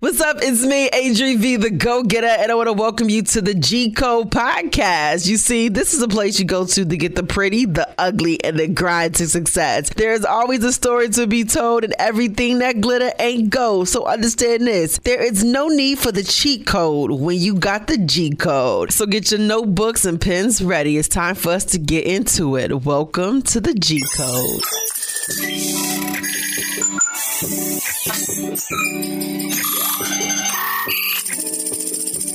What's up? It's me, Adri V, the Go Getter, and I want to welcome you to the G Code podcast. You see, this is a place you go to to get the pretty, the ugly, and the grind to success. There's always a story to be told, and everything that glitter ain't gold. So understand this there is no need for the cheat code when you got the G Code. So get your notebooks and pens ready. It's time for us to get into it. Welcome to the G Code.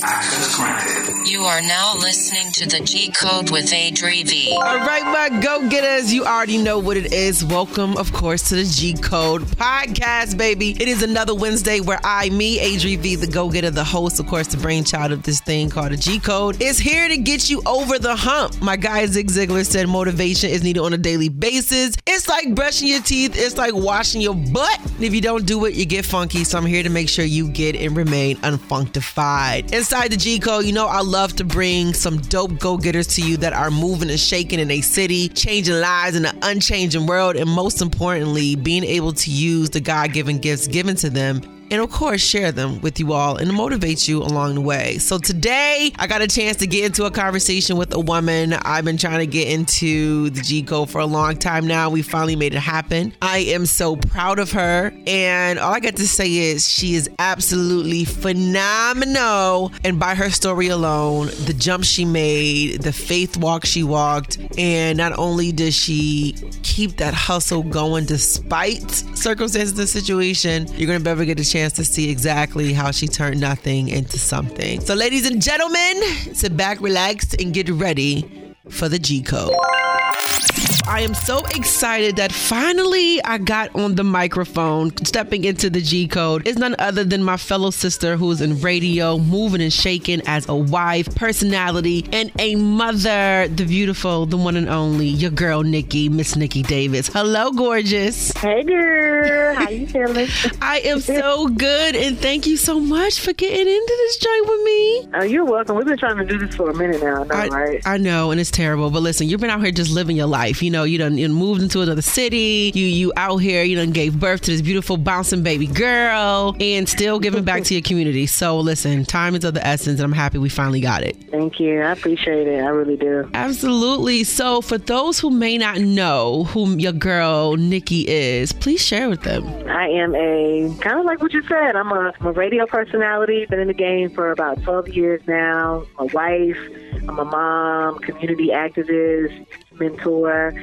Access granted. You are now listening to the G Code with Adri V. All right, my go getters, you already know what it is. Welcome, of course, to the G Code podcast, baby. It is another Wednesday where I, me, Adri V, the go getter, the host, of course, the brainchild of this thing called the G Code, is here to get you over the hump. My guy Zig Ziglar said motivation is needed on a daily basis. It's like brushing your teeth, it's like washing your butt. If you don't do it, you get funky. So I'm here to make sure you get and remain unfunctified. Inside the G Code, you know, I love to bring some dope go getters to you that are moving and shaking in a city, changing lives in an unchanging world, and most importantly, being able to use the God given gifts given to them and of course share them with you all and motivate you along the way. So today I got a chance to get into a conversation with a woman. I've been trying to get into the G Code for a long time now. We finally made it happen. I am so proud of her. And all I got to say is she is absolutely phenomenal. And by her story alone, the jump she made, the faith walk she walked, and not only does she keep that hustle going despite circumstances and situation, you're gonna never get a chance to see exactly how she turned nothing into something. So, ladies and gentlemen, sit back, relax, and get ready for the G Code. I am so excited that finally I got on the microphone. Stepping into the G Code is none other than my fellow sister who's in radio, moving and shaking as a wife, personality, and a mother. The beautiful, the one and only, your girl Nikki, Miss Nikki Davis. Hello, gorgeous. Hey girl, how you feeling? I am so good, and thank you so much for getting into this joint with me. Oh, you're welcome. We've been trying to do this for a minute now, I know, I, right? I know, and it's terrible. But listen, you've been out here just living your life. You know, you done you done moved into another city. You you out here, you done gave birth to this beautiful bouncing baby girl, and still giving back to your community. So listen, time is of the essence, and I'm happy we finally got it. Thank you. I appreciate it. I really do. Absolutely. So for those who may not know who your girl Nikki is, please share with them. I am a kind of like what you said. I'm a, I'm a radio personality. Been in the game for about 12 years now. A wife. I'm a mom, community activist, mentor,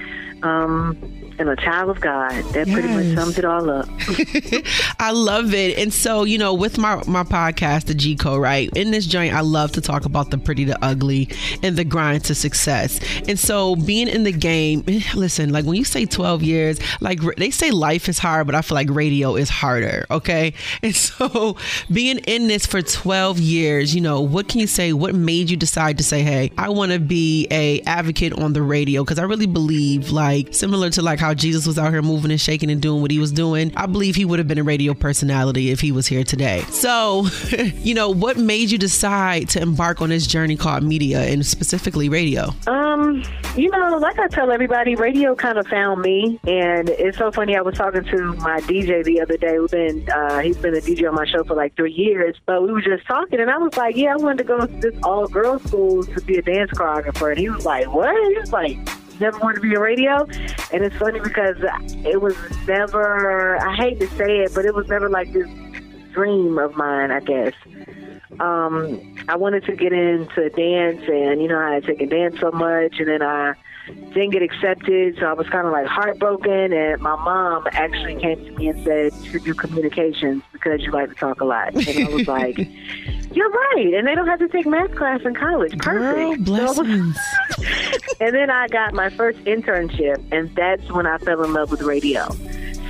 um, and a child of God. That pretty much sums it all up. I love it. And so, you know, with my my podcast, the G Co, right? In this joint, I love to talk about the pretty, the ugly, and the grind to success. And so, being in the game, eh, listen, like when you say 12 years, like they say life is hard, but I feel like radio is harder, okay? And so, being in this for 12 years, you know, what can you say? What made you decide to say, "Hey, I want to be a advocate on the radio"? Because I really believe, like, similar to like how Jesus was out here moving and shaking and doing what he was doing, I believe he would have been a radio personality if he was here today. So, you know, what made you decide to embark on this journey called media and specifically radio? Um, you know, like I tell everybody, radio kind of found me, and it's so funny. I was talking to my DJ the other day. We've been, uh, he's been a DJ on my show for like three years, but we were just talking, and I was like, "Yeah, I wanted to go to this all girls school to be a dance choreographer," and he was like, "What?" He was like. Never wanted to be a radio, and it's funny because it was never. I hate to say it, but it was never like this dream of mine. I guess um, I wanted to get into dance, and you know, I had taken dance so much, and then I didn't get accepted, so I was kind of like heartbroken. And my mom actually came to me and said, "You should do communications because you like to talk a lot." And I was like, "You're right," and they don't have to take math class in college. Girl, Perfect. So was- blessings. and then I got my first internship, and that's when I fell in love with radio.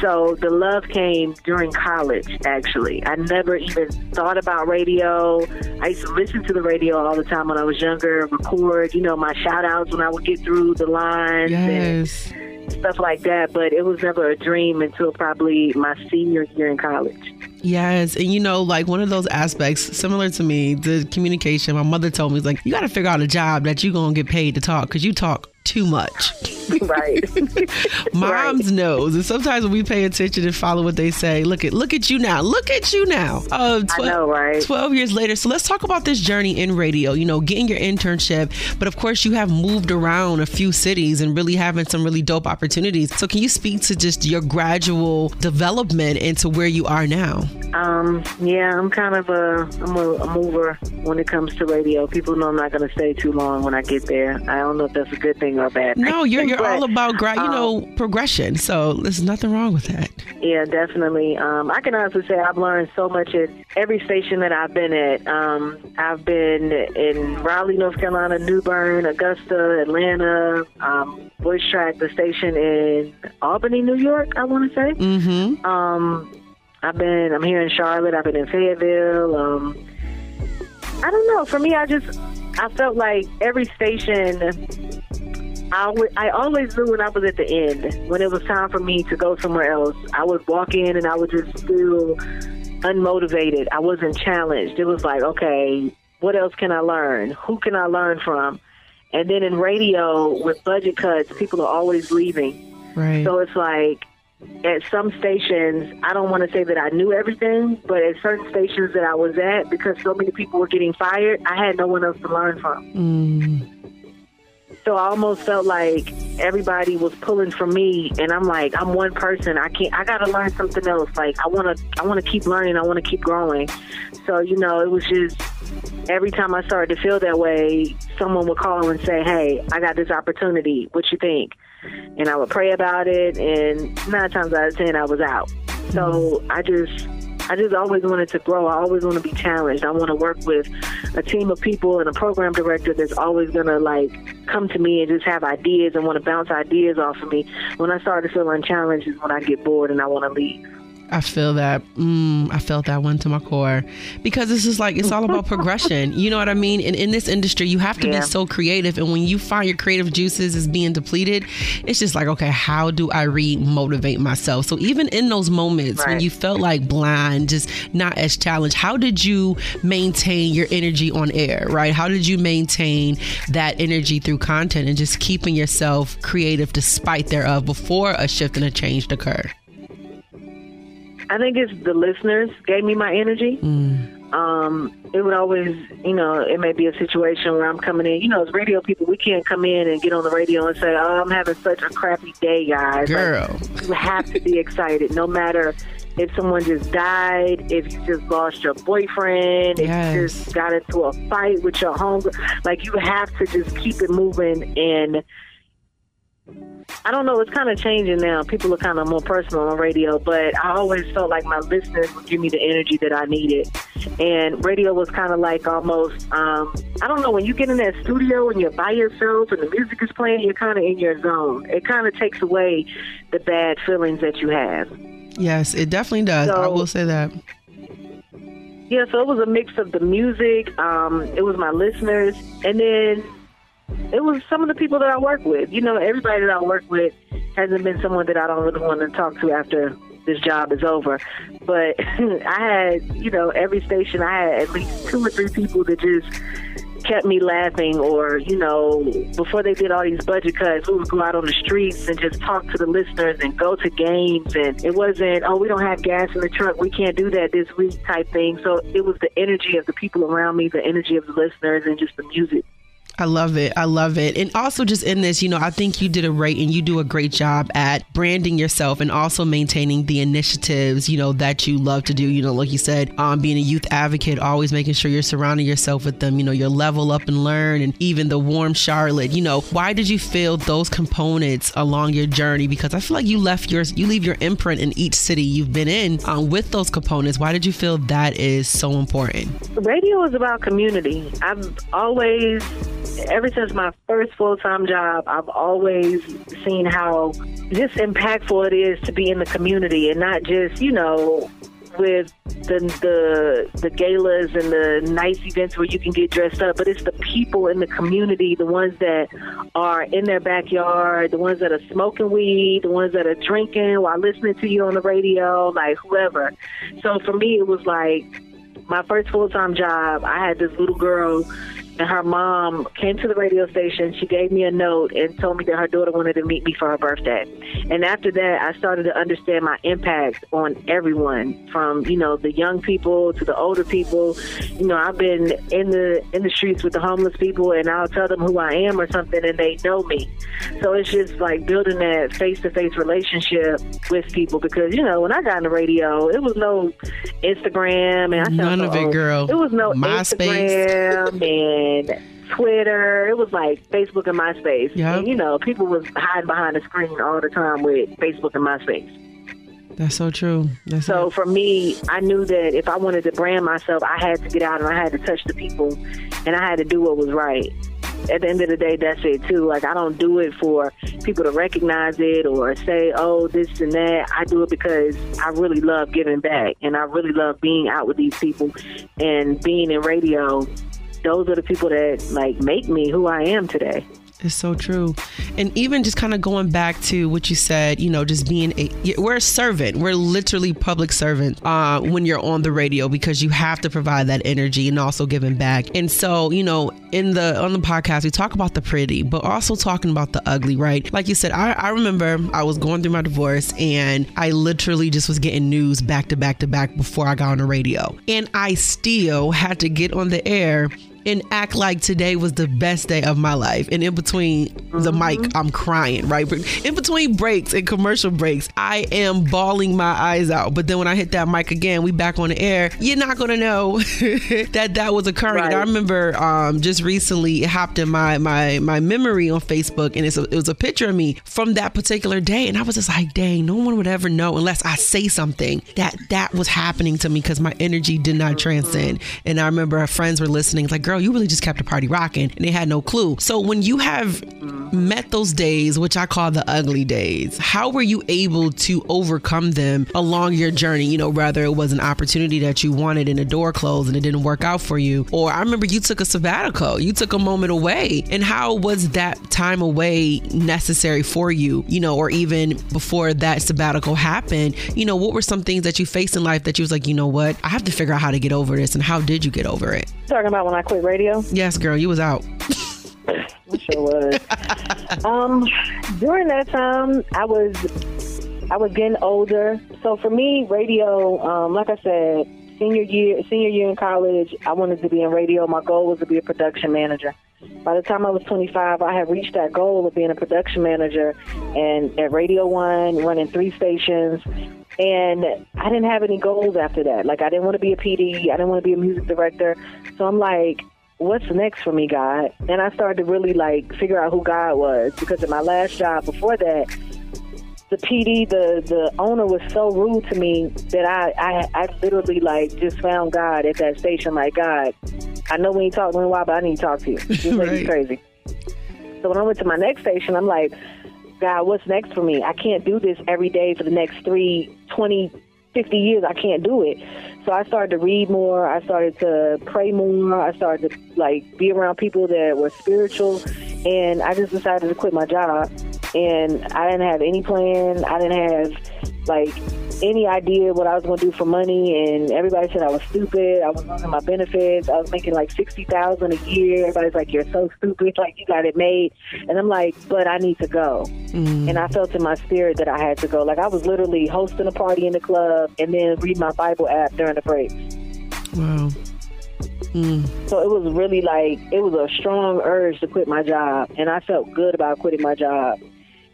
So the love came during college, actually. I never even thought about radio. I used to listen to the radio all the time when I was younger, record, you know, my shout outs when I would get through the lines Yes. and stuff like that. But it was never a dream until probably my senior year in college. Yes, and you know, like one of those aspects similar to me, the communication. My mother told me, "Like you got to figure out a job that you're gonna get paid to talk because you talk too much." right. Moms right. knows, and sometimes when we pay attention and follow what they say, look at look at you now, look at you now. Uh, 12, I know, right? Twelve years later. So let's talk about this journey in radio. You know, getting your internship, but of course you have moved around a few cities and really having some really dope opportunities. So can you speak to just your gradual development into where you are now? Um, yeah, I'm kind of a I'm a, a mover when it comes to radio. People know I'm not going to stay too long when I get there. I don't know if that's a good thing or bad thing. No, you're you're but, all about you know um, progression. So there's nothing wrong with that. Yeah, definitely. Um, I can honestly say I've learned so much at every station that I've been at. Um, I've been in Raleigh, North Carolina, New Bern, Augusta, Atlanta, um, Voice Track, the station in Albany, New York. I want to say. Mm-hmm. Um, I've been. I'm here in Charlotte. I've been in Fayetteville. Um, I don't know. For me, I just I felt like every station. I, w- I always knew when I was at the end, when it was time for me to go somewhere else, I would walk in and I would just feel unmotivated. I wasn't challenged. It was like, okay, what else can I learn? Who can I learn from? And then in radio, with budget cuts, people are always leaving. Right. So it's like at some stations, I don't want to say that I knew everything, but at certain stations that I was at, because so many people were getting fired, I had no one else to learn from. Mm. So I almost felt like everybody was pulling for me, and I'm like, I'm one person. I can't. I got to learn something else. Like I want to. I want to keep learning. I want to keep growing. So you know, it was just every time I started to feel that way, someone would call and say, "Hey, I got this opportunity. What you think?" and I would pray about it, and nine times out of ten, I was out. So I just, I just always wanted to grow. I always want to be challenged. I want to work with a team of people and a program director that's always gonna like come to me and just have ideas and want to bounce ideas off of me. When I start to feel unchallenged is when I get bored and I want to leave. I feel that. Mm, I felt that one to my core because this is like it's all about progression. You know what I mean? And in this industry, you have to yeah. be so creative. And when you find your creative juices is being depleted, it's just like, okay, how do I re-motivate myself? So even in those moments right. when you felt like blind, just not as challenged, how did you maintain your energy on air? Right? How did you maintain that energy through content and just keeping yourself creative despite thereof before a shift and a change occur? I think it's the listeners gave me my energy. Mm. Um, it would always, you know, it may be a situation where I'm coming in. You know, as radio people, we can't come in and get on the radio and say, "Oh, I'm having such a crappy day, guys." Girl, like, you have to be excited, no matter if someone just died, if you just lost your boyfriend, if you just got into a fight with your home. Like you have to just keep it moving and I don't know. It's kind of changing now. People are kind of more personal on radio, but I always felt like my listeners would give me the energy that I needed. And radio was kind of like almost, um, I don't know, when you get in that studio and you're by yourself and the music is playing, you're kind of in your zone. It kind of takes away the bad feelings that you have. Yes, it definitely does. So, I will say that. Yeah, so it was a mix of the music, um, it was my listeners, and then it was some of the people that I work with. You know, everybody that I work with hasn't been someone that I don't really want to talk to after this job is over. But I had, you know, every station I had at least two or three people that just kept me laughing or, you know, before they did all these budget cuts, we would go out on the streets and just talk to the listeners and go to games and it wasn't, oh, we don't have gas in the truck, we can't do that this week type thing. So it was the energy of the people around me, the energy of the listeners and just the music. I love it. I love it. And also, just in this, you know, I think you did a great and you do a great job at branding yourself and also maintaining the initiatives, you know, that you love to do. You know, like you said, um, being a youth advocate, always making sure you're surrounding yourself with them, you know, your level up and learn, and even the warm Charlotte. You know, why did you feel those components along your journey? Because I feel like you left yours, you leave your imprint in each city you've been in um, with those components. Why did you feel that is so important? Radio is about community. I've always ever since my first full time job, I've always seen how just impactful it is to be in the community and not just, you know, with the the the galas and the nice events where you can get dressed up, but it's the people in the community, the ones that are in their backyard, the ones that are smoking weed, the ones that are drinking while listening to you on the radio, like whoever. So for me, it was like my first full time job. I had this little girl and her mom came to the radio station. She gave me a note and told me that her daughter wanted to meet me for her birthday. And after that, I started to understand my impact on everyone, from you know the young people to the older people. You know, I've been in the in the streets with the homeless people, and I'll tell them who I am or something, and they know me. So it's just like building that face to face relationship with people because you know when I got on the radio, it was no Instagram and I none of it, girl. It was no MySpace. Instagram and Twitter. It was like Facebook and MySpace. Yep. And, you know, people was hiding behind the screen all the time with Facebook and MySpace. That's so true. That's So it. for me, I knew that if I wanted to brand myself, I had to get out and I had to touch the people and I had to do what was right. At the end of the day, that's it too. Like I don't do it for people to recognize it or say, "Oh, this and that." I do it because I really love giving back and I really love being out with these people and being in radio. Those are the people that like make me who I am today. It's so true. And even just kind of going back to what you said, you know, just being a, we're a servant. We're literally public servants uh, when you're on the radio because you have to provide that energy and also giving back. And so, you know, in the, on the podcast, we talk about the pretty, but also talking about the ugly, right? Like you said, I, I remember I was going through my divorce and I literally just was getting news back to back to back before I got on the radio. And I still had to get on the air and act like today was the best day of my life. And in between the mic, I'm crying, right? In between breaks and commercial breaks, I am bawling my eyes out. But then when I hit that mic again, we back on the air, you're not gonna know that that was occurring. And I remember um, just recently it hopped in my my my memory on Facebook, and it's a, it was a picture of me from that particular day, and I was just like, dang, no one would ever know unless I say something that that was happening to me because my energy did not transcend. And I remember our friends were listening, like, girl, you really just kept the party rocking, and they had no clue. So when you have met those days, which I call the ugly days, how were you able to overcome them along your journey? You know, whether it was an opportunity that you wanted and the door closed and it didn't work out for you, or I remember you took a sabbatical, you took a moment away, and how was that time away necessary for you? You know, or even before that sabbatical happened, you know, what were some things that you faced in life that you was like, you know what, I have to figure out how to get over this, and how did you get over it? Talking about when I quit radio. Yes, girl, you was out. I sure was. um, during that time, I was I was getting older. So for me, radio, um, like I said, senior year senior year in college, I wanted to be in radio. My goal was to be a production manager. By the time I was 25, I had reached that goal of being a production manager and at Radio One, running three stations. And I didn't have any goals after that. Like I didn't want to be a PD. I didn't want to be a music director. So I'm like, what's next for me, God? And I started to really like figure out who God was because at my last job before that, the PD, the the owner was so rude to me that I I, I literally like just found God at that station. Like God, I know we ain't talking in a while, but I need to talk to you. This lady's Right. crazy. So when I went to my next station, I'm like, God, what's next for me? I can't do this every day for the next three, 20, 50 years. I can't do it. So I started to read more. I started to pray more. I started to like be around people that were spiritual, and I just decided to quit my job. And I didn't have any plan. I didn't have like any idea what I was going to do for money, and everybody said I was stupid. I was losing my benefits. I was making like sixty thousand a year. Everybody's like, "You're so stupid! Like you got it made." And I'm like, "But I need to go." Mm. And I felt in my spirit that I had to go. Like I was literally hosting a party in the club and then read my Bible app during the break. Wow. Mm. So it was really like it was a strong urge to quit my job, and I felt good about quitting my job.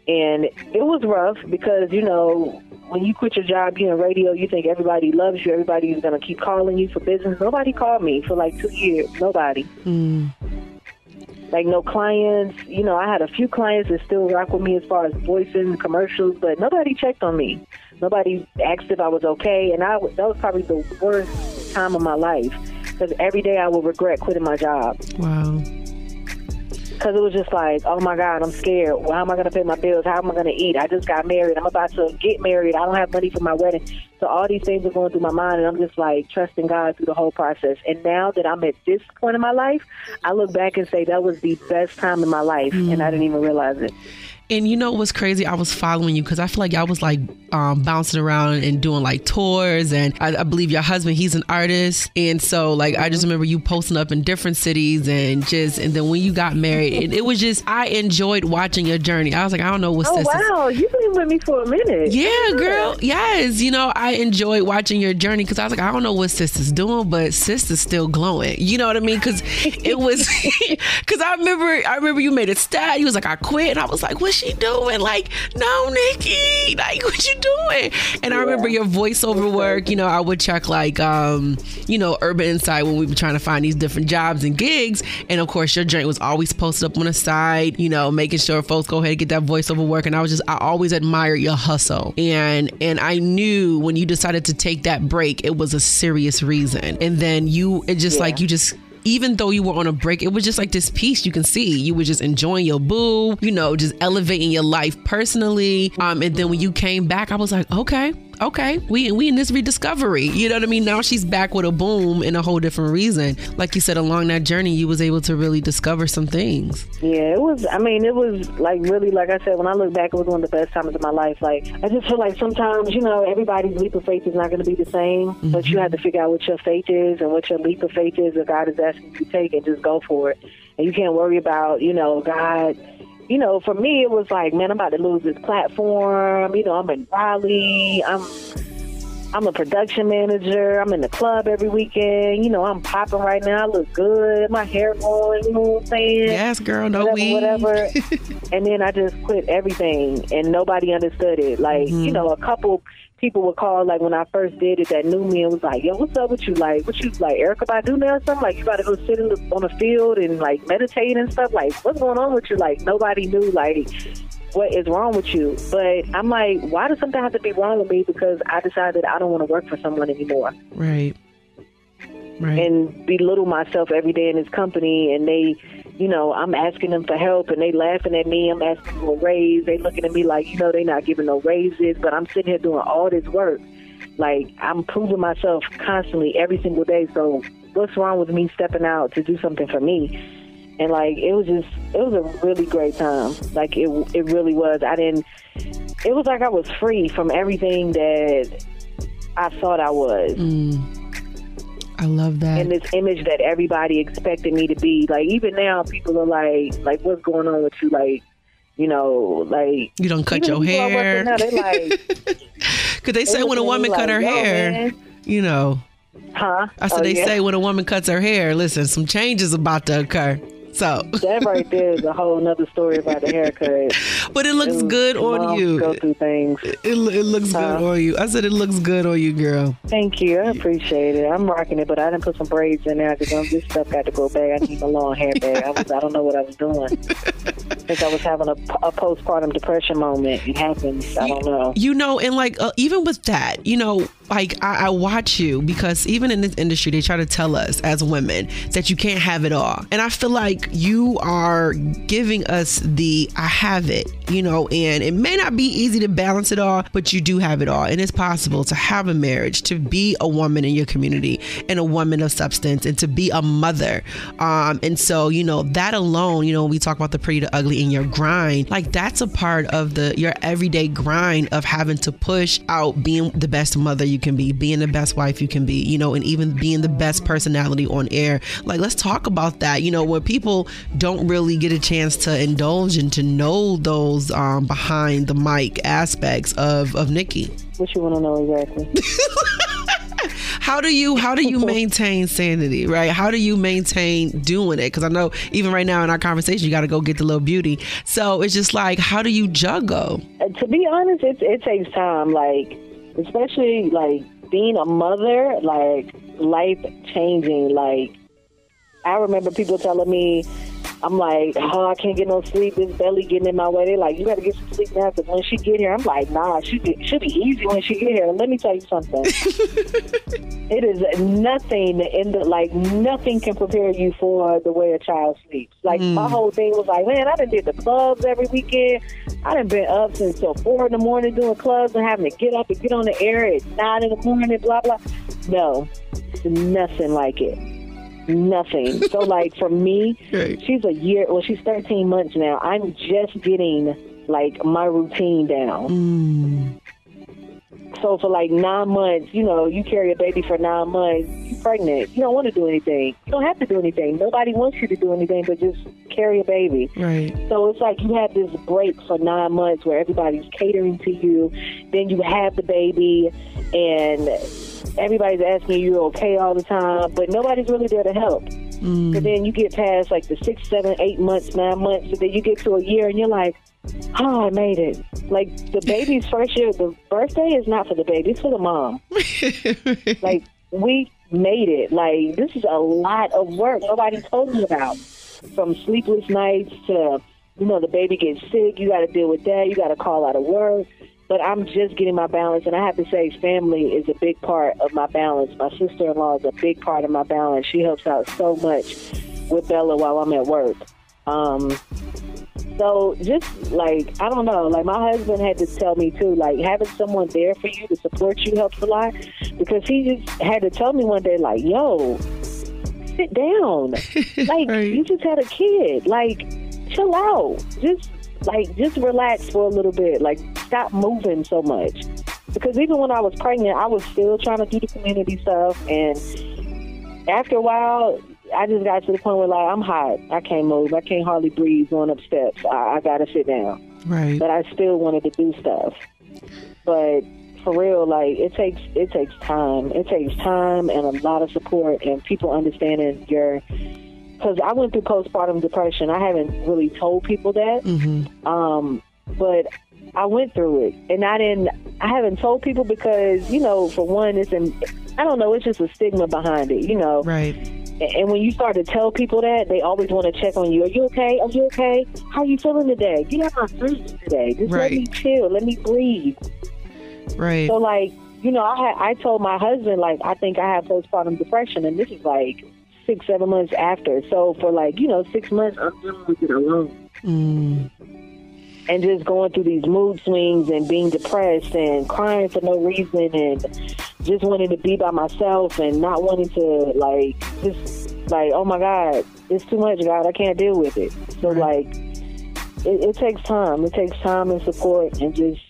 And it was rough because you know when you quit your job, you're in radio, you think everybody loves you, everybody's gonna keep calling you for business. Nobody called me for like two years. Nobody. Mm. Like no clients. You know, I had a few clients that still rock with me as far as voicing commercials, but nobody checked on me. Nobody asked if I was okay, and I that was probably the worst time of my life because every day I would regret quitting my job Wow. Because it was just like, oh my God, I'm scared. Well, how am I going to pay my bills? How am I going to eat? I just got married. I'm about to get married. I don't have money for my wedding. So all these things are going through my mind, and I'm just like trusting God through the whole process. And now that I'm at this point in my life, I look back and say that was the best time in my life, and I didn't even realize it. And you know what's crazy? I was following you because I feel like I was like um, bouncing around and doing like tours. And I, I, believe your husband, he's an artist. And so, like, I just remember you posting up in different cities and just, and then when you got married, it, it was just, I enjoyed watching your journey. I was like, I don't know what's oh, this. wow. You've been with me for a minute. Yeah, girl. Yes. You know, I enjoyed watching your journey because I was like, I don't know what sister's doing, but sister's still glowing. You know what I mean? Because it was, because I remember, I remember you made a stat. You was like, I quit. And I was like, what's she doing? Like, no, Nikki, like, what you doing? And I remember your voiceover work. You know, I would check like, um, you know, Urban Insight when we were trying to find these different jobs and gigs. And of course, your joint was always posted up on the side. You know, making sure folks go ahead and get that voiceover work. And I was just, I always admired your hustle. And and I knew when you decided to take that break, it was a serious reason. And then you, it just yeah. like you just even though you were on a break, it was just like this peace you can see. You were just enjoying your boo, you know, just elevating your life personally. Um, and then when you came back, I was like, okay, okay, we we in this rediscovery. You know what I mean? Now she's back with a boom in a whole different reason. Like you said, along that journey, you was able to really discover some things. Yeah, it was. I mean, it was like really, like I said, when I look back, it was one of the best times of my life. Like I just feel like sometimes, you know, everybody's leap of faith is not going to be the same, mm-hmm. but you have to figure out what your faith is and what your leap of faith is that God is asking you to take, and just go for it. And you can't worry about, you know, God you know, for me, it was like, man, I'm about to lose this platform. You know, I'm in Raleigh. I'm I'm a production manager. I'm in the club every weekend. You know, I'm popping right now. I look good. My hair going. You know what I'm saying? Yes, girl. No whatever, weed. Whatever. and then I just quit everything, and nobody understood it. Like, mm-hmm. you know, a couple people would call like when I first did it that knew me and was like, "Yo, what's up with you? Like, what you like, Erykah Badu now or something? Like, you got to go sit in the, on the field and like meditate and stuff. Like, what's going on with you? Like, nobody knew like what is wrong with you. But I'm like, why does something have to be wrong with me because I decided I don't want to work for someone anymore? Right. Right. And belittle myself every day in this company, and they you know, I'm asking them for help and they laughing at me. I'm asking for a raise. They looking at me like, you know, they not giving no raises, but I'm sitting here doing all this work. Like I'm proving myself constantly every single day. So what's wrong with me stepping out to do something for me? And like it was just it was a really great time. Like it it really was. I didn't it was like I was free from everything that I thought I was. Mm. I love that. And this image that everybody expected me to be. Like even now people are like like what's going on with you? Like, you know, like You don't cut your hair. Now, they like Cause they say when a woman cut her hair, man. you know. Huh? I said oh, they yeah. say when a woman cuts her hair, listen, some change is about to occur. So that right there is a whole other story about the haircut. But it looks it good on you. Go through things. It, it, looks good on you. I said it looks good on you, girl. Thank you. I appreciate it. I'm rocking it, but I didn't put some braids in there because this stuff got to go back. I need my long hair back. I was. I don't know what I was doing. I think I was having a, a postpartum depression moment. It happens. I don't know. You know, and like uh, even with that, you know, like I, I, watch you because even in this industry they try to tell us as women that you can't have it all. And i feel like you are giving us the i have it you know and it may not be easy to balance it all but you do have it all. And it's possible to have a marriage to be a woman in your community and a woman of substance and to be a mother. Um, and so you know that alone you know we talk about the pretty the ugly in your grind like that's a part of the your everyday grind of having to push out being the best mother you can be, being the best wife you can be, you know, and even being the best personality on air. Like, let's talk about that, you know, where people don't really get a chance to indulge and to know those um, behind the mic aspects of, of Nikki. What you want to know exactly? how do you how do you maintain sanity right how do you maintain doing it because i know even right now in our conversation you got to go get the little beauty so it's just like how do you juggle uh, to be honest it, it takes time like especially like being a mother, like life changing. Like I remember people telling me, I'm like, oh, I can't get no sleep. This belly getting in my way. They're like, you got to get some sleep now because when she get here, I'm like, nah, she be, should be easy when she get here. let me tell you something. it is nothing in the like nothing can prepare you for the way a child sleeps. Like mm. my whole thing was like, man, I done did the clubs every weekend. I done been up since till four in the morning doing clubs and having to get up and get on the air at nine in the morning. Blah blah. No, nothing like it nothing. so like for me, right. she's a year. Well, she's 13 months now. I'm just getting like my routine down. Mm. So for like nine months, you know, you carry a baby for nine months, you're pregnant. You don't want to do anything. You don't have to do anything. Nobody wants you to do anything but just carry a baby. Right. So it's like you have this break for nine months where everybody's catering to you. Then you have the baby, and everybody's asking you you're okay all the time, but nobody's really there to help. Mm. And then you get past like the six, seven, eight months, nine months, and then you get to a year, and you're like, "Oh, I made it!" Like the baby's first year, the birthday is not for the baby; it's for the mom. like we made it. Like this is a lot of work nobody told me about. From sleepless nights to you know the baby gets sick, you got to deal with that. You got to call out of work. But I'm just getting my balance, and I have to say, family is a big part of my balance. My sister-in-law is a big part of my balance. She helps out so much with Bella while I'm at work. Um, so just like I don't know, like my husband had to tell me too, like having someone there for you to support you helps a lot because he just had to tell me one day, like, yo, sit down, like Right. you just had a kid, like chill out, just like just relax for a little bit, like stop moving so much. Because even when I was pregnant, I was still trying to do the community stuff, and after a while, I just got to the point where like I'm hot. I can't move. I can't hardly breathe going up steps. I, I gotta sit down. Right. But I still wanted to do stuff. But for real, like it takes it takes time. It takes time and a lot of support and people understanding your. Because I went through postpartum depression. I haven't really told people that, Mm-hmm. um, but I went through it, and I didn't. I haven't told people because you know, for one, it's an. I don't know. It's just a stigma behind it, you know. Right. And when you start to tell people that, they always want to check on you. Are you okay? Are you okay? How are you feeling today? Get out my face today. Just let me chill. Let me breathe. Right. So, like, you know, I had, I told my husband, like, I think I have postpartum depression, and this is like six, seven months after. So, for like, you know, six months, I'm dealing with it alone. Mm. And just going through these mood swings and being depressed and crying for no reason and just wanting to be by myself and not wanting to, like, just like, oh my God, it's too much, God. I can't deal with it. So, like, it, it takes time. It takes time and support and just,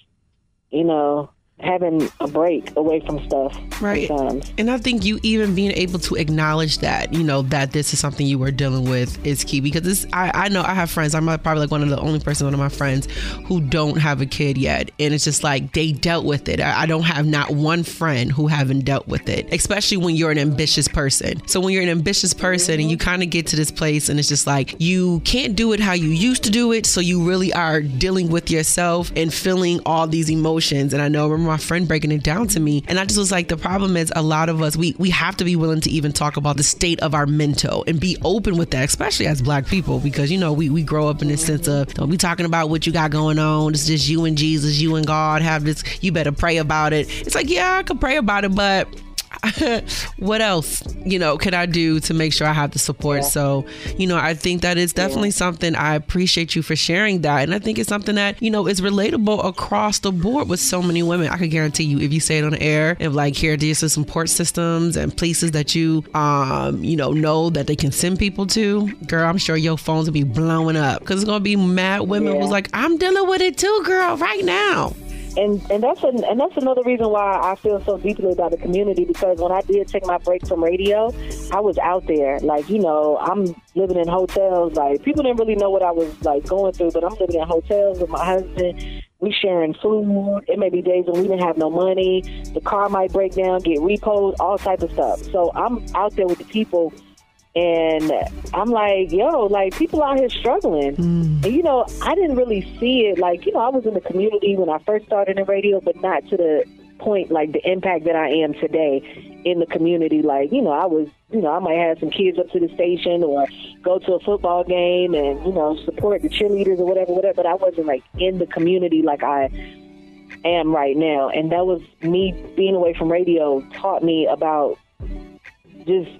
you know, having a break away from stuff Right. sometimes. And I think you even being able to acknowledge that, you know, that this is something you were dealing with is key because this, I, I know I have friends. I'm probably like one of the only person, one of my friends who don't have a kid yet. And it's just like they dealt with it. I, I don't have not one friend who haven't dealt with it, especially when you're an ambitious person. So when you're an ambitious person and you mm-hmm. kind of get to this place and it's just like you can't do it how you used to do it. So you really are dealing with yourself and feeling all these emotions. And I know, remember my friend breaking it down to me. And I just was like, the problem is a lot of us, we, we have to be willing to even talk about the state of our mental and be open with that, especially as black people, because, you know, we, we grow up in this sense of don't be talking about what you got going on. It's just you and Jesus, you and God have this, you better pray about it. It's like, yeah, I could pray about it, but what else you know can i do to make sure i have the support? So you know i think that is definitely something i appreciate you for sharing that. And i think it's something that you know is relatable across the board with so many women. I could guarantee you if you say it on air if like here these are some support systems and places that you um you know know that they can send people to girl i'm sure your phones will be blowing up. Because it's gonna be mad women Yeah. who's like i'm dealing with it too girl right now and and that's an, and that's another reason why I feel so deeply about the community because when I did take my break from radio, I was out there like you know I'm living in hotels like people didn't really know what I was like going through, but I'm living in hotels with my husband. We sharing food. It may be days when we didn't have no money. The car might break down, get repoed, all type of stuff. So I'm out there with the people. And I'm like, yo, like people out here struggling. Mm. And you know, I didn't really see it. Like, you know, I was in the community when I first started in radio, but not to the point like the impact that I am today in the community. Like, you know, I was, you know, I might have some kids up to the station or go to a football game and you know support the cheerleaders or whatever, whatever. But I wasn't like in the community like I am right now. And that was me being away from radio taught me about just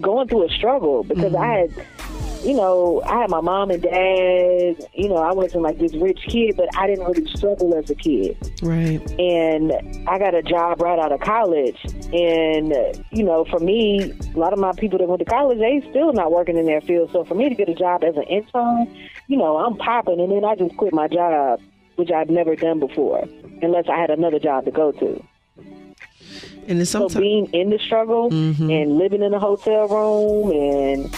going through a struggle because I had you know, I had my mom and dad. You know, I wasn't like this rich kid, but I didn't really struggle as a kid. Right. And I got a job right out of college. And, you know, for me, a lot of my people that went to college, they still not working in their field. So for me to get a job as an intern, you know, I'm popping. And then I just quit my job, which I've never done before, unless I had another job to go to. And it's So being in the struggle and living in a hotel room and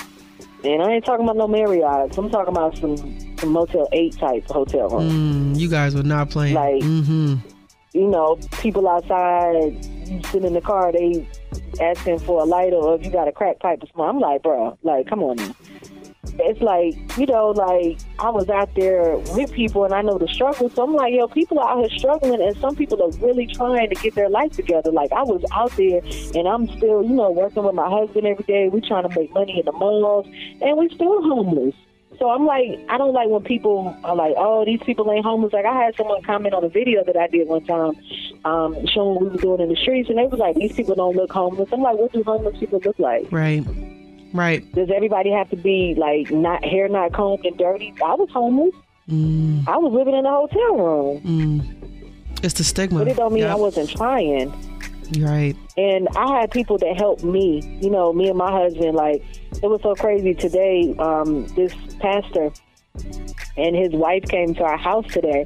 and I ain't talking about no Marriott's. I'm talking about some, some Motel 8 type hotel room. Mm, you guys were not playing. Like- mm-hmm. You know, people outside, sitting in the car, they asking for a lighter or if you got a crack pipe or something. I'm like, bro, like, come on now. It's like, you know, like I was out there with people and I know the struggle. So I'm like, yo, people are out here struggling and some people are really trying to get their life together. Like I was out there and I'm still, you know, working with my husband every day. We trying to make money in the malls and we still homeless. So I'm like, I don't like when people are like, oh, these people ain't homeless. Like I had someone comment on a video that I did one time, um, showing what we were doing in the streets, and they was like, these people don't look homeless. I'm like, what do homeless people look like? Right. Right. Does everybody have to be like not hair not combed and dirty? I was homeless. Mm, I was living in a hotel room, mm. It's the stigma. but it don't mean Yep. I wasn't trying. Right. And I had people that helped me. You know, me and my husband. Like it was so crazy today. Um, this pastor and his wife came to our house today,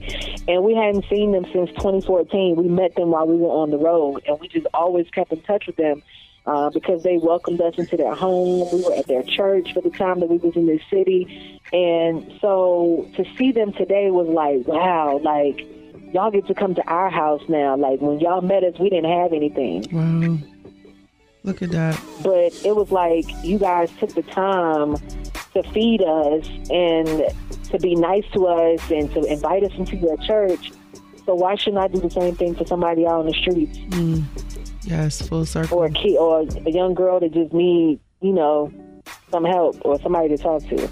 and we hadn't seen them since 2014. We met them while we were on the road, and we just always kept in touch with them. Uh, because they welcomed us into their home. We were at their church for the time that we was in this city. And so to see them today was like, wow, like y'all get to come to our house now. Like when y'all met us, we didn't have anything. Wow. Look at that. But it was like you guys took the time to feed us and to be nice to us and to invite us into your church. So why shouldn't I do the same thing for somebody out on the streets Mm. Yes, full circle. or a kid or a young girl that just need, you know, some help or somebody to talk to?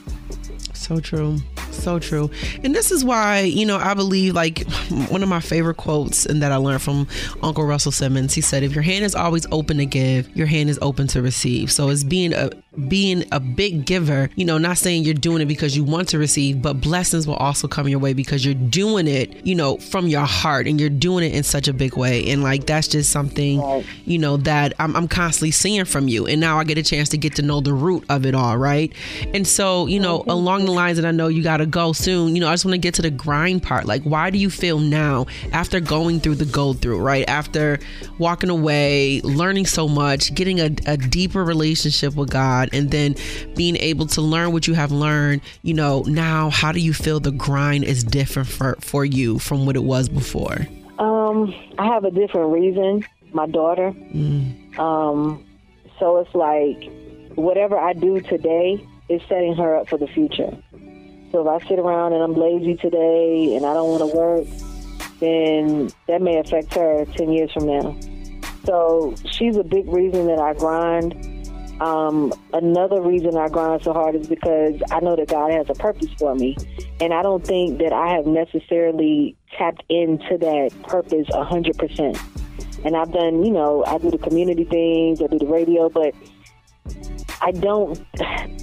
So true. So true. And this is why, you know, I believe like one of my favorite quotes and that I learned from Uncle Russell Simmons. He said, if your hand is always open to give, your hand is open to receive. So it's being a being a big giver, you know, not saying you're doing it because you want to receive, but blessings will also come your way because you're doing it, you know, from your heart and you're doing it in such a big way. And like that's just something, you know, that I'm, I'm constantly seeing from you. And now I get a chance to get to know the root of it all, right? And so, you know, along the lines that I know you got to go soon, you know, I just want to get to the grind part. Like, why do you feel now after going through the go through, right? After walking away, learning so much, getting a, a deeper relationship with God, and then being able to learn what you have learned, you know, now how do you feel the grind is different for, for you from what it was before? Um, I have a different reason. My daughter. Um, so it's like whatever I do today is setting her up for the future. So if I sit around and I'm lazy today and I don't want to work, then that may affect her 10 years from now. So she's a big reason that I grind. Um, another reason I grind so hard is because I know that God has a purpose for me. And I don't think that I have necessarily tapped into that purpose 100%. And I've done, you know, I do the community things, I do the radio, but I don't.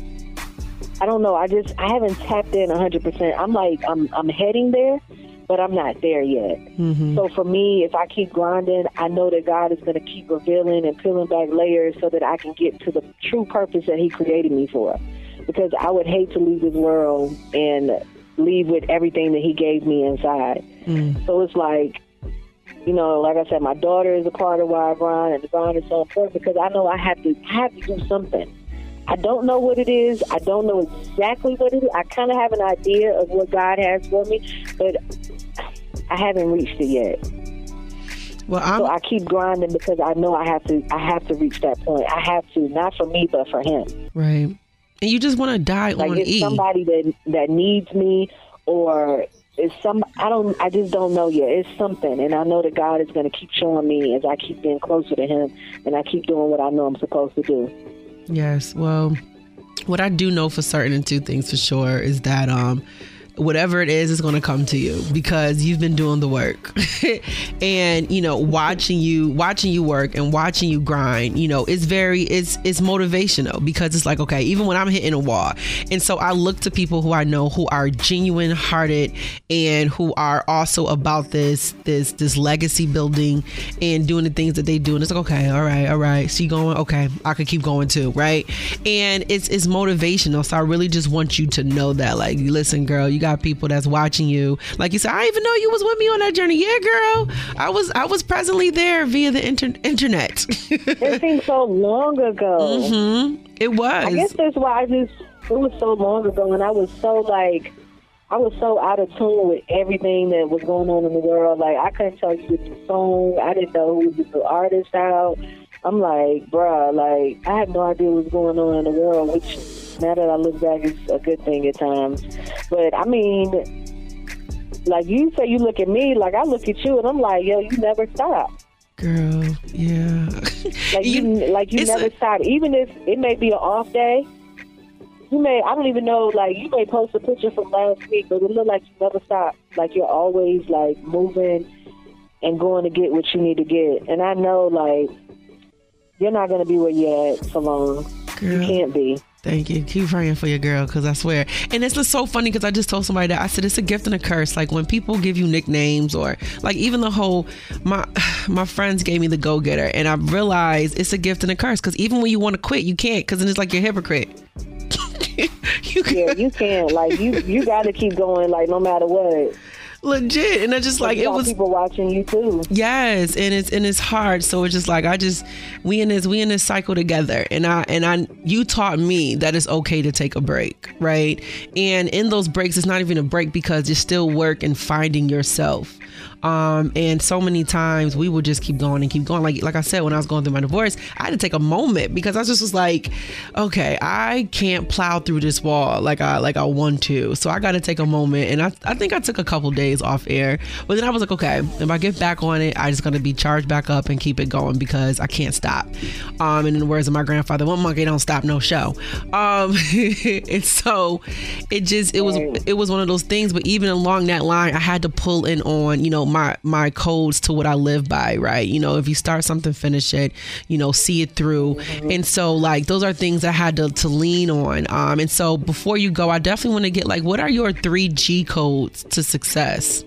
I don't know. I just I haven't tapped in 100%. I'm like I'm I'm heading there, but I'm not there yet. Mm-hmm. So for me, if I keep grinding, I know that God is going to keep revealing and peeling back layers so that I can get to the true purpose that He created me for. Because I would hate to leave this world and leave with everything that He gave me inside. Mm. So it's like, you know, like I said, my daughter is a part of why I grind, and the grind is so important because I know I have to I have to do something. I don't know what it is. I don't know exactly what it is. I kind of have an idea of what God has for me, but I haven't reached it yet. Well, I'm So I keep grinding because I know I have to. I have to reach that point. I have to, not for me, but for Him. right. And you just want to die Like on it's E. somebody that that needs me, or it's some. I don't. I just don't know yet. It's something, and I know that God is going to keep showing me as I keep getting closer to Him, and I keep doing what I know I'm supposed to do. Yes. Well, what I do know for certain, and two things for sure, is that um, whatever it is is going to come to you because you've been doing the work. And you know watching you watching you work and watching you grind you know it's very it's it's motivational because it's like okay even when i'm hitting a wall. And so i look to people who i know who are genuine hearted and who are also about this this this legacy building and doing the things that they do. And it's like okay all right all right. So going okay i could keep going too right? And it's it's motivational. So i really just want you to know that like listen girl you got people that's watching you. Like you said, I even know you was with me on that journey. Yeah, girl, I was I was presently there via the inter- internet. it seems so long ago. Mm-hmm. It was. I guess that's why I just it was so long ago, and I was so like. I was so out of tune with everything that was going on in the world. Like I couldn't tell you the song. I didn't know who was the artist out. I'm like, bruh, like I had no idea what was going on in the world, which now that I look back, it's a good thing at times. But I mean, like you say, you look at me, like I look at you, and I'm like, yo, you never stop. Girl, yeah. like you, you like you never a- stop. Even if it may be an off day, you may I don't even know. Like you may post a picture from last week, but it look like you never stop. Like you're always like moving and going to get what you need to get. And I know like you're not going to be where you're at for long. Girl. You can't be. Thank you. Keep praying for your girl because I swear. And it's just so funny because I just told somebody that I said it's a gift and a curse. Like when people give you nicknames or like even the whole my my friends gave me the go getter and I realized it's a gift and a curse because even when you want to quit, you can't because then it's like you're a hypocrite. you yeah, you can't. Like you you got to keep going. Like no matter what legit. And i just like it was people watching you too. Yes and it's and it's hard. So it's just like i just we in this we in this cycle together. And i and i you taught me that it's okay to take a break right? And in those breaks it's not even a break because it's still work and finding yourself um, and so many times we would just keep going and keep going. Like like I said, when I was going through my divorce, I had to take a moment because I just was like, okay, I can't plow through this wall like I like I want to. So I got to take a moment. And I, I think I took a couple days off air, but then I was like, okay, if I get back on it, I just gonna be charged back up and keep it going because I can't stop. Um, and in the words of my grandfather, one monkey don't stop no show. Um, and so it just it was it was one of those things. But even along that line, I had to pull in on you know my my codes to what I live by, right? You know, if you start something, finish it. You know, see it through. Mm-hmm. And so, like, those are things I had to to lean on. Um, and so before you go, I definitely want to get like, what are your three G codes to success?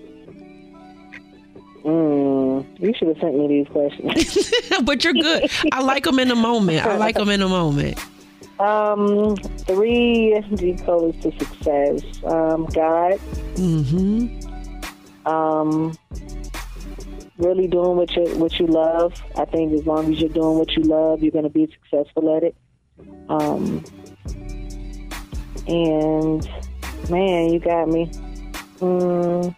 Mm, you should have sent me these questions. but you're good. I like them in a moment. I like them in a moment. Um, three G codes to success. Um, God. Mm-hmm um, really doing what you what you love. I think as long as you're doing what you love, you're going to be successful at it. Um, and man, you got me. Mm,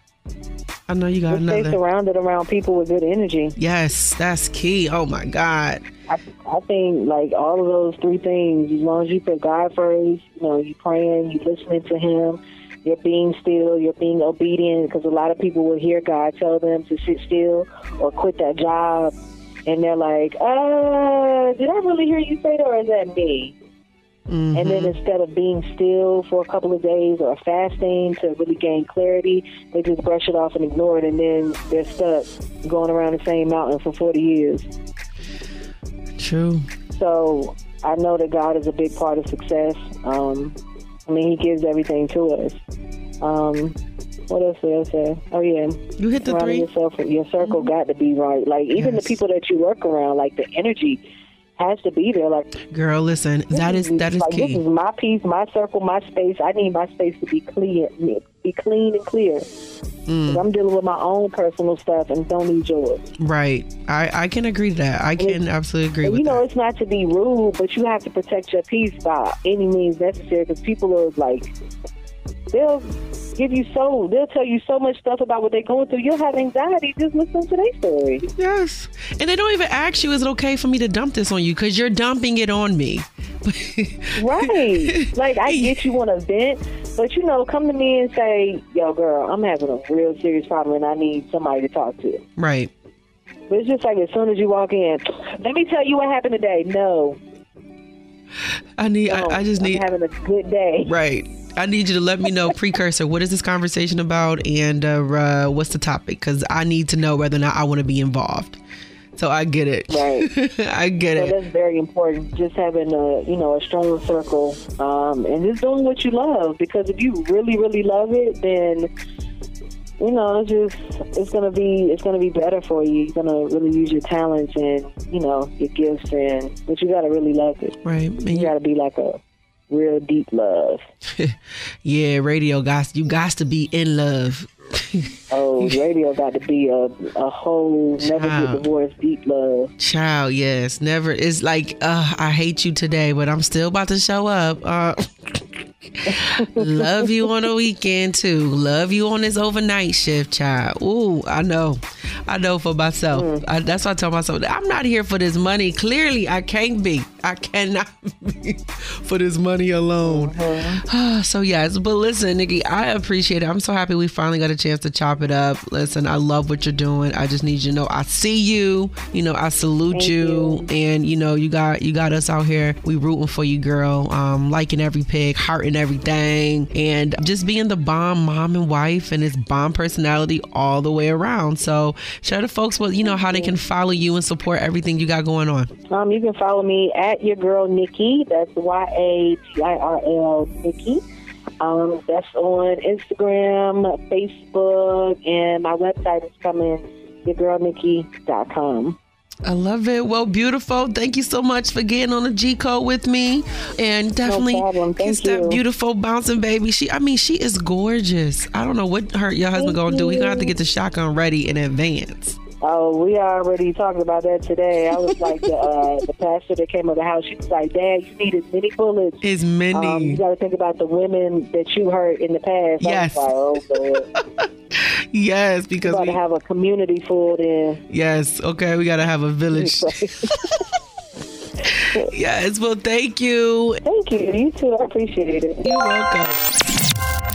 I know you got Just another. Stay surrounded around people with good energy. Yes, that's key. Oh my God. I, I think like all of those three things. As long as you put God first, you know, you praying, you listening to Him you're being still, you're being obedient, because a lot of people will hear God tell them to sit still or quit that job, and they're like, uh, did I really hear you say that, or is that me? Mm-hmm. And then instead of being still for a couple of days or fasting to really gain clarity, they just brush it off and ignore it, and then they're stuck going around the same mountain for 40 years. True. So I know that God is a big part of success. Um, I mean, he gives everything to us. Um, what else did I say? Oh yeah, you hit the three. Yourself, your circle mm-hmm. got to be right. Like even yes. the people that you work around, like the energy has to be there. Like, girl, listen, that is, is that is like, key. This is my piece, my circle, my space. I need my space to be clear, be clean and clear. Mm. I'm dealing with my own personal stuff and don't need yours. Right. I, I can agree to that. I can absolutely agree with that. You know, that. it's not to be rude, but you have to protect your peace by any means necessary because people are like, they'll give you so they'll tell you so much stuff about what they're going through. You'll have anxiety just listening to their story. Yes, and they don't even ask you, "Is it okay for me to dump this on you?" Because you're dumping it on me. right. Like I get you want to vent, but you know, come to me and say, "Yo, girl, I'm having a real serious problem, and I need somebody to talk to." Right. But it's just like as soon as you walk in, let me tell you what happened today. No. I need. No, I, I, just need I'm having a good day. Right I need you to let me know precursor. What is this conversation about, and uh, uh, what's the topic? Because I need to know whether or not I want to be involved. So I get it. Right. I get So it. that's very important. Just having a you know a strong circle, um, and just doing what you love. Because if you really really love it, then you know it's just it's gonna be it's gonna be better for you. You're gonna really use your talents and you know your gifts, and but you gotta really love it. Right. And You you- gotta be like a real deep love. yeah, radio guys, you got to be in love. Oh, radio got to be a a whole never Child. get divorced deep love. Child, yes, never. It's like uh, I hate you today, but I'm still about to show up. Uh, love you on the weekend too. Love you on this overnight shift, child. Ooh, I know, I know for myself. I, that's why I tell myself I'm not here for this money. Clearly, I can't be. I cannot be for this money alone. so yes, but listen, Nikki, I appreciate it. I'm so happy we finally got a chance to chop it up. Listen, I love what you're doing. I just need you to know I see you. You know, I salute Thank you, and you know, you got you got us out here. We rooting for you, girl. Um, liking every pic, hearting everything, and just being the bomb mom and wife, and it's bomb personality all the way around. So, share the folks what you know how they can follow you and support everything you got going on. Um, you can follow me at your girl Nikki. That's Y A T I R L Nikki. Um, that's on Instagram, Facebook, and my website is coming, yourgirlnikki.com. I love it. Well, beautiful. Thank you so much for getting on the G code with me, and definitely. Thank kiss that beautiful bouncing baby. She, I mean, she is gorgeous. I don't know what her your husband Thank gonna do. He gonna have to get the shotgun ready in advance. Oh, we already talked about that today. I was like the uh, the pastor that came to the house. She was like, "Dad, you need as many bullets. Is many. Um, you got to think about the women that you hurt in the past." Yes. Like, "Oh, yes, because we got to have a community full then." yes. Okay, we gotta have a village. yes. Well, thank you. Thank you. You too. I appreciate it. You're welcome.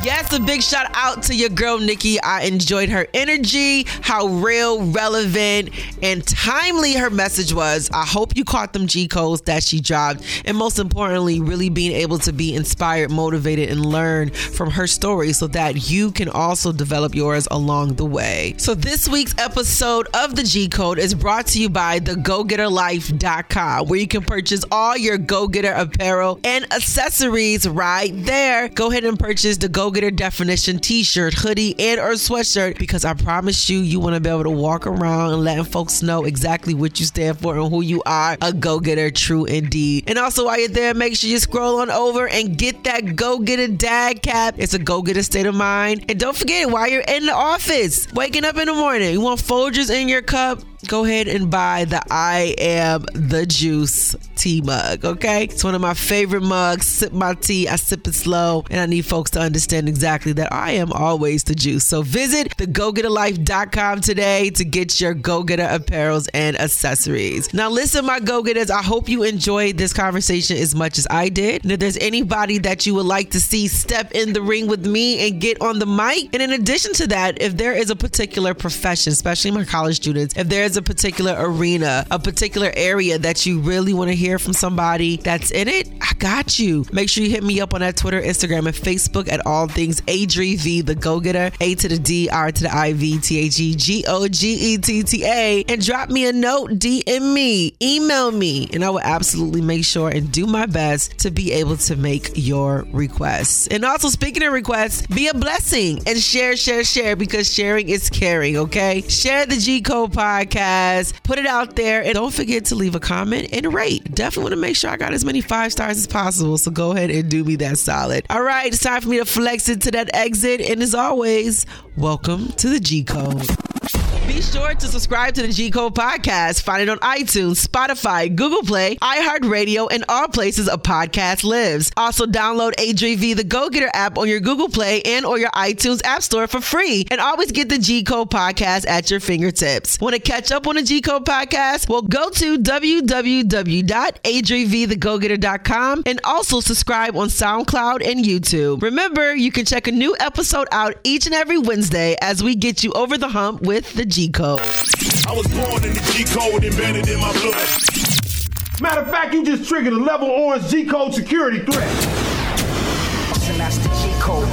Yes, a big shout out to your girl Nikki. I enjoyed her energy, how real, relevant, and timely her message was. I hope you caught them G codes that she dropped, and most importantly, really being able to be inspired, motivated, and learn from her story so that you can also develop yours along the way. So this week's episode of the G Code is brought to you by thegogetterlife.com, where you can purchase all your Go Getter apparel and accessories right there. Go ahead and purchase the Go Getter definition t-shirt, hoodie, and or sweatshirt because I promise you, you want to be able to walk around and letting folks know exactly what you stand for and who you are, a go-getter, true indeed. And also while you're there, make sure you scroll on over and get that go-getter dad cap. It's a go-getter state of mind. And don't forget, while you're in the office, waking up in the morning, you want Folgers in your cup, go ahead and buy the I Am the Juice tea mug, okay? It's one of my favorite mugs. Sip my tea, I sip it slow, and I need folks to understand exactly that I am always the juice. So visit the thegogetterlife.com today to get your go getter apparels and accessories. Now, listen, my go getters, I hope you enjoyed this conversation as much as I did. And if there's anybody that you would like to see step in the ring with me and get on the mic, and in addition to that, if there is a particular profession, especially my college students, if there's a particular arena, a particular area that you really want to hear from somebody that's in it, I got you. Make sure you hit me up on that Twitter, Instagram, and Facebook at all things Adri V, the go getter, A to the D, R to the I V, T H E G O G E T T A, and drop me a note, DM me, email me, and I will absolutely make sure and do my best to be able to make your requests. And also, speaking of requests, be a blessing and share, share, share because sharing is caring, okay? Share the G Code podcast, put it out there, and don't forget to leave a comment and rate. Definitely want to make sure I got as many five stars as possible, so go ahead and do me that solid. All right, it's time for me to flex into that exit, and as always, welcome to the G Code. Be sure to subscribe to the G Code podcast. Find it on iTunes, Spotify, Google Play, iHeartRadio, and all places a podcast lives. Also, download Adri V, the Go Getter app on your Google Play and or your iTunes App Store for free. And always get the G Code podcast at your fingertips. Want to catch up on the G Code podcast? Well, go to www.adrivthegogetter.com and also subscribe on SoundCloud and YouTube. Remember, you can check a new episode out each and every Wednesday as we get you over the hump with the G Code. I was born in the G code embedded in my blood. Matter of fact, you just triggered a level orange G code security threat. And that's the G Code.